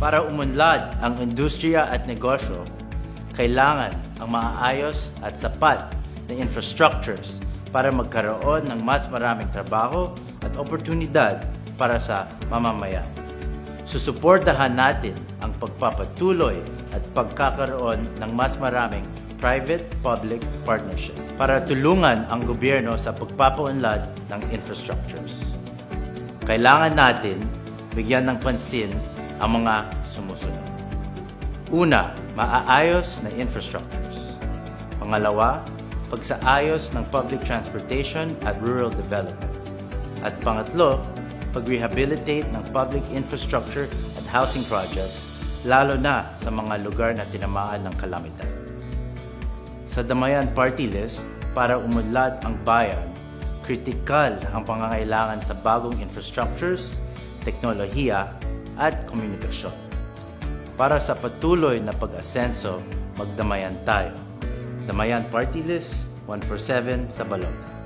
Para umunlad ang industriya at negosyo, kailangan ang maayos at sapat na infrastructures para magkaroon ng mas maraming trabaho at oportunidad para sa mamamayan. Susuportahan natin ang pagpapatuloy at pagkakaroon ng mas maraming private-public partnership para tulungan ang gobyerno sa pagpapaunlad ng infrastructures. Kailangan natin bigyan ng pansin ang mga sumusunod. Una, maaayos na infrastructures. Pangalawa, pagsaayos ng public transportation at rural development. At pangatlo, pag-rehabilitate ng public infrastructure at housing projects, lalo na sa mga lugar na tinamaan ng kalamidad. Sa Damayan Party List, para umunlad ang bayan, kritikal ang pangangailangan sa bagong infrastructures, teknolohiya at komunikasyon. Para sa patuloy na pag-asenso, magdamayan tayo. Damayan Party List, 147 sa Balota.